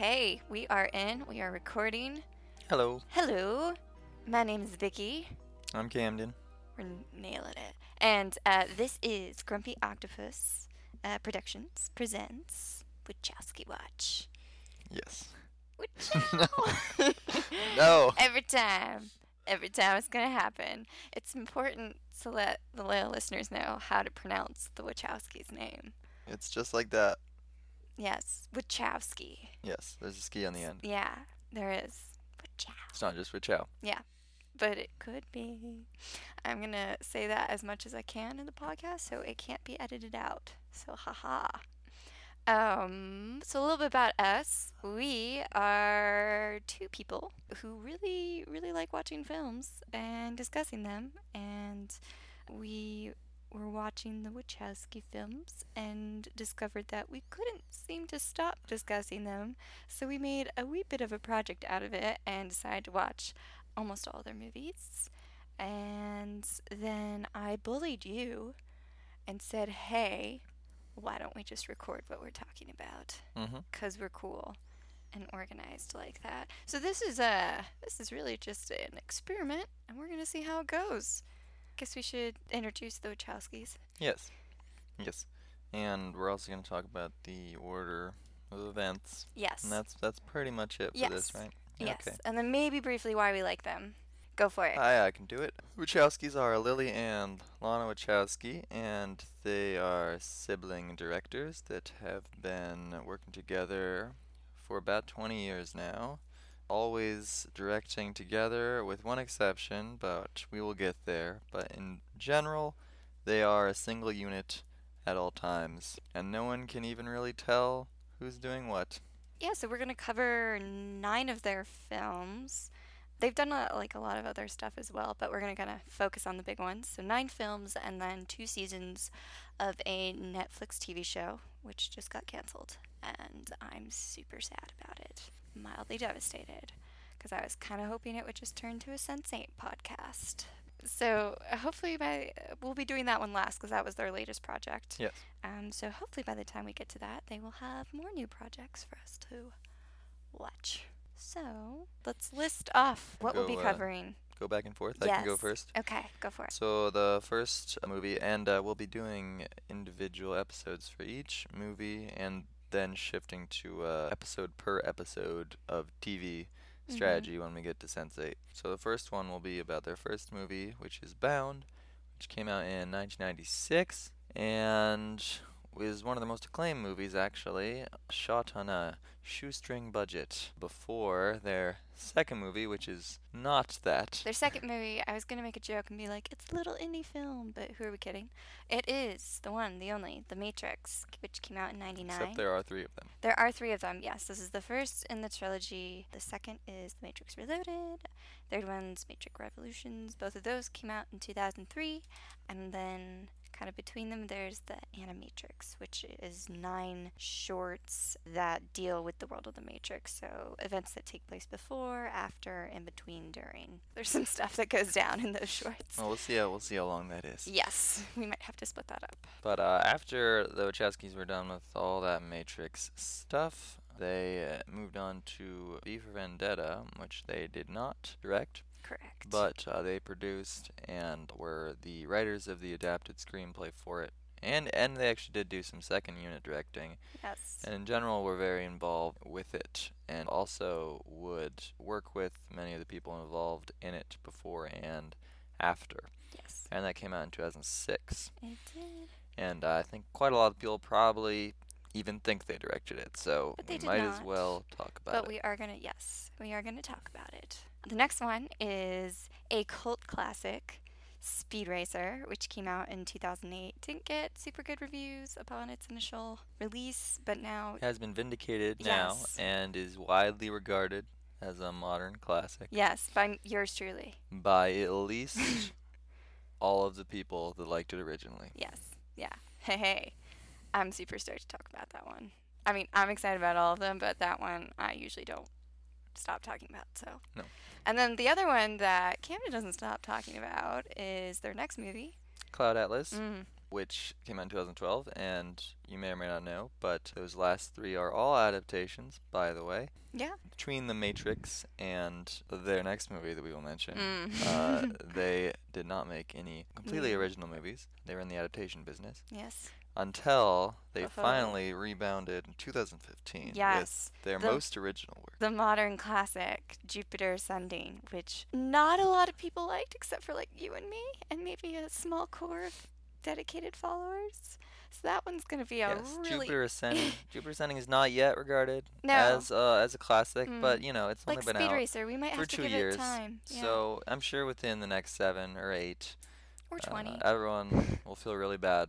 Okay, we are in. We are recording. Hello, Hello, my name is Vicky. I'm Camden. We're nailing it. And uh, this is Grumpy Octopus uh, Productions presents Wachowski Watch. Yes. Wachow! No. Every time. Every time it's going to happen. It's important to let the loyal listeners know how to pronounce the Wachowski's name. It's just like that. Yes, Wachowski. Yes, there's a ski on the end. Yeah, there is. Wachow. It's not just for chow. Yeah, but it could be. I'm going to say that as much as I can in the podcast so it can't be edited out. So, haha. Um, so a little bit about us. We are two people who really, really like watching films and discussing them. And we were watching the Wachowski films and discovered that we couldn't seem to stop discussing them. So we made a wee bit of a project out of it and decided to watch almost all their movies. And then I bullied you and said, hey, why don't we just record what we're talking about? Mm-hmm. Because we're cool and organized like that. So this is a this is really just an experiment, and we're gonna see how it goes. Guess we should introduce the Wachowskis. Yes. Yes. And we're also going to talk about the order of events. Yes. And that's that's pretty much it for Yes. this, right? yes. Okay. And then maybe briefly why we like them. Go for it. Hi, I can do it. Wachowskis are Lily and Lana Wachowski, and they are sibling directors that have been working together for about 20 years now. Always directing together, with one exception, but we will get there. But in general, they are a single unit at all times, and no one can even really tell who's doing what. yeah, so we're gonna cover nine of their films. They've done a, like a lot of other stuff as well, but we're gonna kind of focus on the big ones. So nine films and then two seasons of a Netflix TV show, which just got canceled, and I'm super sad about it. Mildly devastated, because I was kind of hoping it would just turn to a Sense8 podcast. So hopefully by we'll be doing that one last because that was their latest project. Yes. Um, so hopefully by the time we get to that, they will have more new projects for us to watch. So let's list off what we'll be Go, uh, covering. Go back and forth. I can go first. Okay, go for it. So the first movie, and uh, we'll be doing individual episodes for each movie, and then shifting to uh, episode per episode of TV strategy when we get to Sense8. So the first one will be about their first movie, which is Bound, which came out in 1996, and was one of the most acclaimed movies actually, shot on a shoestring budget before their second movie, which is not that. Their second movie, I was gonna make a joke and be like, "It's a little indie film," but who are we kidding? It is the one, the only, The Matrix, which came out in '99. Except there are three of them. There are three of them, yes. This is the first in the trilogy. The second is The Matrix Reloaded. Third one's Matrix Revolutions. Both of those came out in 2003. And then, kind of between them, there's the Animatrix, which is nine shorts that deal with the world of the Matrix. So, events that take place before, after, in between, during. There's some stuff that goes down in those shorts. Well, we'll see how we'll see how long that is. Yes, we might have to split that up. But uh, after the Wachowskis were done with all that Matrix stuff, they uh, moved on to V for Vendetta, which they did not direct, Correct. but uh, they produced and were the writers of the adapted screenplay for it. And and they actually did do some second unit directing, yes. and in general were very involved with it, and also would work with many of the people involved in it before and after. yes. And that came out in 2006. It did. And uh, I think quite a lot of people probably even think they directed it, so we might as well talk about But it. But we are gonna yes, we are gonna talk about it. The next one is a cult classic, Speed Racer, which came out in 2008. Didn't get super good reviews upon its initial release, but now It has been vindicated now and is widely regarded as a modern classic yes, by yours truly. by at least all of the people that liked it originally. Yes, yeah. Hey, hey, I'm super stoked to talk about that one. I mean, I'm excited about all of them, but that one I usually don't stop talking about. So No. And then the other one that Camden doesn't stop talking about is their next movie. Cloud Atlas. Mm. Which came out in 2012, and you may or may not know, but those last three are all adaptations, by the way. Yeah. Between The Matrix and their next movie that we will mention, Mm. uh, they did not make any completely Mm. original movies. They were in the adaptation business yes. until they Uh-huh. finally rebounded in 2015 Yes. with their The- most original work. The modern classic, Jupiter Ascending, which not a lot of people liked except for like you and me and maybe a small core of dedicated followers. So that one's going to be a Yes, really Jupiter Ascending. Jupiter Ascending is not yet regarded No. as uh, as a classic, but Mm. you know it's like only been Speed out Racer. We might for have to two give years. it time. Yeah. So I'm sure within the next seven or eight, or uh, 20. everyone will feel really bad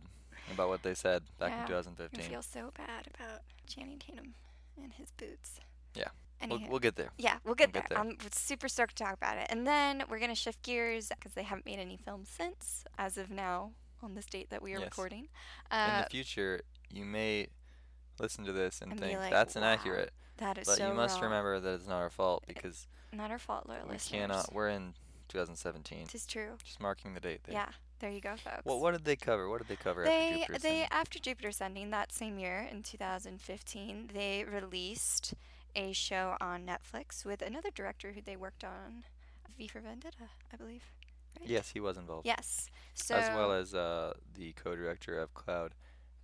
about what they said back Yeah, in I 2015. feel so bad about Channing Tatum and his boots. Yeah. We'll, we'll get there. Yeah, we'll get, We'll get there. there. I'm super stoked to talk about it. And then we're going to shift gears because they haven't made any films since, as of now, on this date that we are Yes. recording. In Uh, the future, you may listen to this and, And think like, that's "Wow, inaccurate, that is but so you must wrong. remember that it's not our fault because Not our fault, loyal we listeners. cannot. We're in 2017. It is true. Just marking the date there. Yeah, there you go, folks. Well, what did they cover? What did they cover after they Jupiter they Ascending? after Jupiter Ascending that same year in 2015 they released a show on Netflix with another director who they worked on V for Vendetta I believe Yes, he was involved. yes so as well as uh, the co-director of Cloud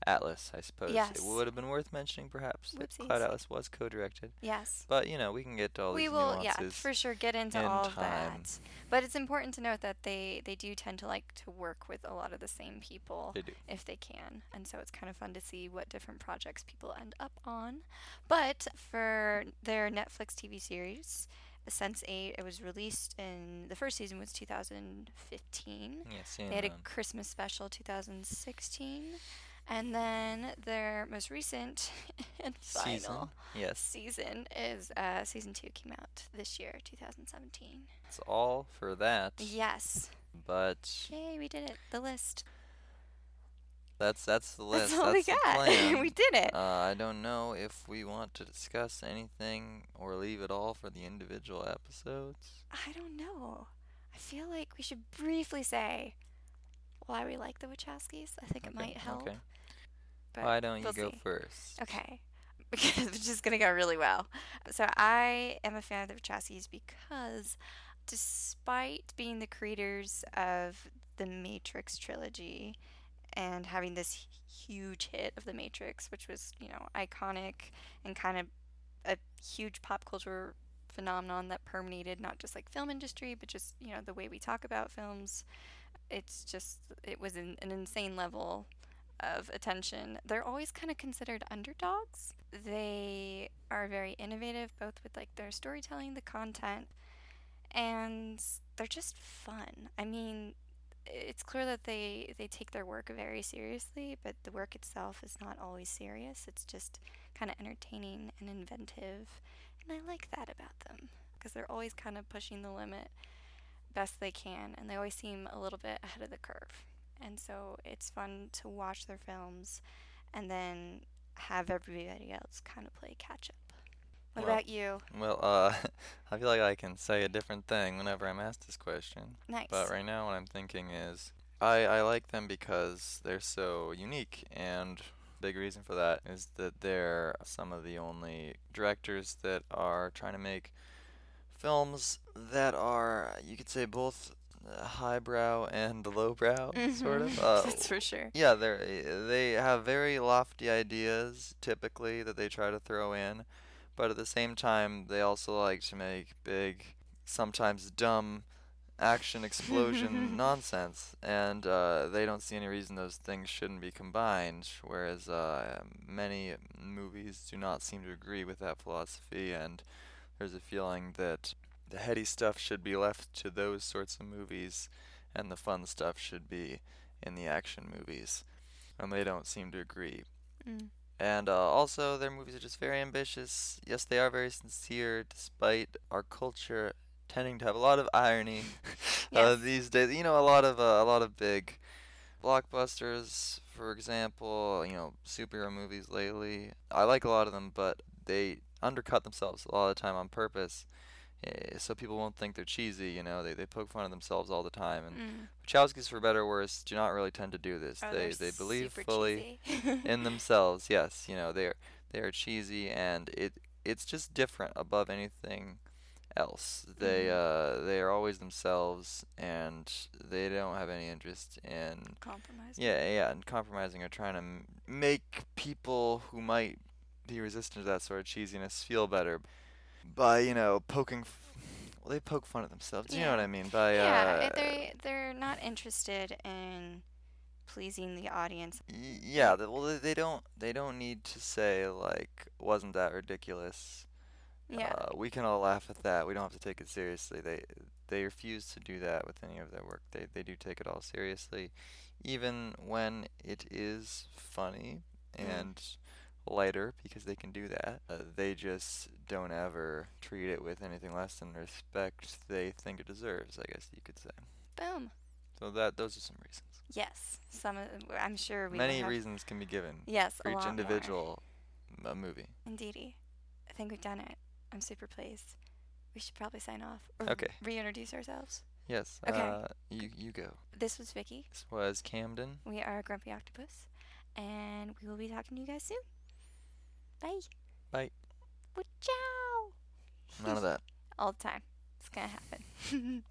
Atlas, I suppose. Yes. It would have been worth mentioning, perhaps, that Cloud Atlas was co-directed. yes But you know, we can get to all we these will yeah for sure get into in all of time. that but it's important to note that they they do tend to like to work with a lot of the same people They do. if they can. And so it's kind of fun to see what different projects people end up on. But for their Netflix TV series, Sense 8, it was released in the first season was 2015. Yes, They had a Christmas special 2016. And then their most recent and season. final Yes, season is uh, season 2 came out this year, 2017. it's all for that. Yes. But Yay, we did it. The list. That's that's the list. That's all we the got. plan. we did it. Uh, I don't know if we want to discuss anything or leave it all for the individual episodes. I don't know. I feel like we should briefly say why we like the Wachowskis. I think it might help. Okay. But Why don't you we'll go see. first? Okay. Because it's just going to go really well. So I am a fan of the Wachowskis because despite being the creators of the Matrix trilogy and having this huge hit of the Matrix, which was, you know, iconic and kind of a huge pop culture phenomenon that permeated not just like film industry, but just, you know, the way we talk about films. It's just, it was an, an insane level of attention. They're always kind of considered underdogs. They are very innovative, both with like their storytelling, the content, and they're just fun. I mean, it's clear that they they take their work very seriously, but the work itself is not always serious. It's just kind of entertaining and inventive, and I like that about them because they're always kind of pushing the limit best they can, and they always seem a little bit ahead of the curve. And so it's fun to watch their films and then have everybody else kind of play catch up. What Well, about you? Well, uh, I feel like I can say a different thing whenever I'm asked this question. Nice. But right now, what I'm thinking is, I, I like them because they're so unique, and big reason for that is that they're some of the only directors that are trying to make films that are, you could say, both uh, highbrow and lowbrow, sort of. Uh, That's for sure. yeah, they they have very lofty ideas typically that they try to throw in, but at the same time they also like to make big, sometimes dumb, action explosion nonsense, and uh, they don't see any reason those things shouldn't be combined. Whereas uh, many movies do not seem to agree with that philosophy, and there's a feeling that the heady stuff should be left to those sorts of movies, and the fun stuff should be in the action movies, and they don't seem to agree. Mm. And uh, also, their movies are just very ambitious. Yes, they are very sincere, despite our culture tending to have a lot of irony uh, these days. You know, a lot of uh, a lot of big blockbusters, for example. You know, superhero movies lately. I like a lot of them, but they undercut themselves a lot of the time on purpose. Eh, so people won't think they're cheesy. You know, they they poke fun of themselves all the time, and Mm. Wachowskis, for better or worse, do not really tend to do this. Oh, they they're believe fully in themselves. Yes, you know they are they are cheesy, and it it's just different above anything else. They Mhm. uh they are always themselves, and they don't have any interest in Compromise. yeah yeah and compromising or trying to m- make people who might be resistant to that sort of cheesiness feel better by you know poking. F- well, they poke fun at themselves. Do you know what I mean? By yeah, uh, they they're not interested in pleasing the audience. Yeah, well, they- they don't. They don't need to say like, "Wasn't that ridiculous?" Yeah. Uh, we can all laugh at that. We don't have to take it seriously. They they refuse to do that with any of their work. They they do take it all seriously, even when it is funny Mm. Lighter because they can do that. Uh, they just don't ever treat it with anything less than respect they think it deserves. I guess you could say. Boom. So that those are some reasons. Yes. Some of I'm sure we Many have, reasons can be given. Yes, for a each lot more. individual m- uh, movie. Indeedy. I think we've done it. I'm super pleased. We should probably sign off or Okay. reintroduce ourselves. Yes. Okay. Uh, you you go. This was Vicky. This was Camden. We are Grumpy Octopus, and we will be talking to you guys soon. Bye. Bye. Ciao. None of that. All the time. It's gonna happen.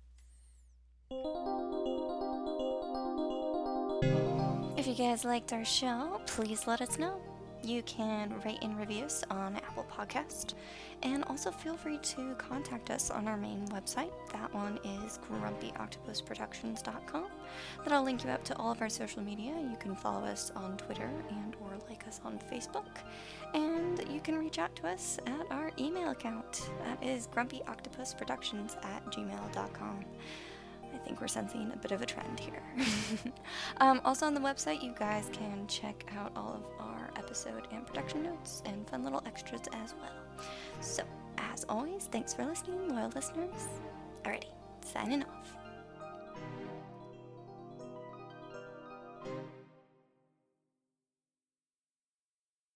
if you guys liked our show, please let us know. You can rate and review us on Apple Podcast, and also feel free to contact us on our main website. That one is grumpyoctopusproductions.com. That'll link you up to all of our social media. You can follow us on Twitter and or like us on Facebook. And you can reach out to us at our email account. That is grumpyoctopusproductions at gmail.com. I think we're sensing a bit of a trend here. um, also, on the website, you guys can check out all of our episode and production notes and fun little extras as well. So, as always, thanks for listening, loyal listeners. Alrighty, signing off.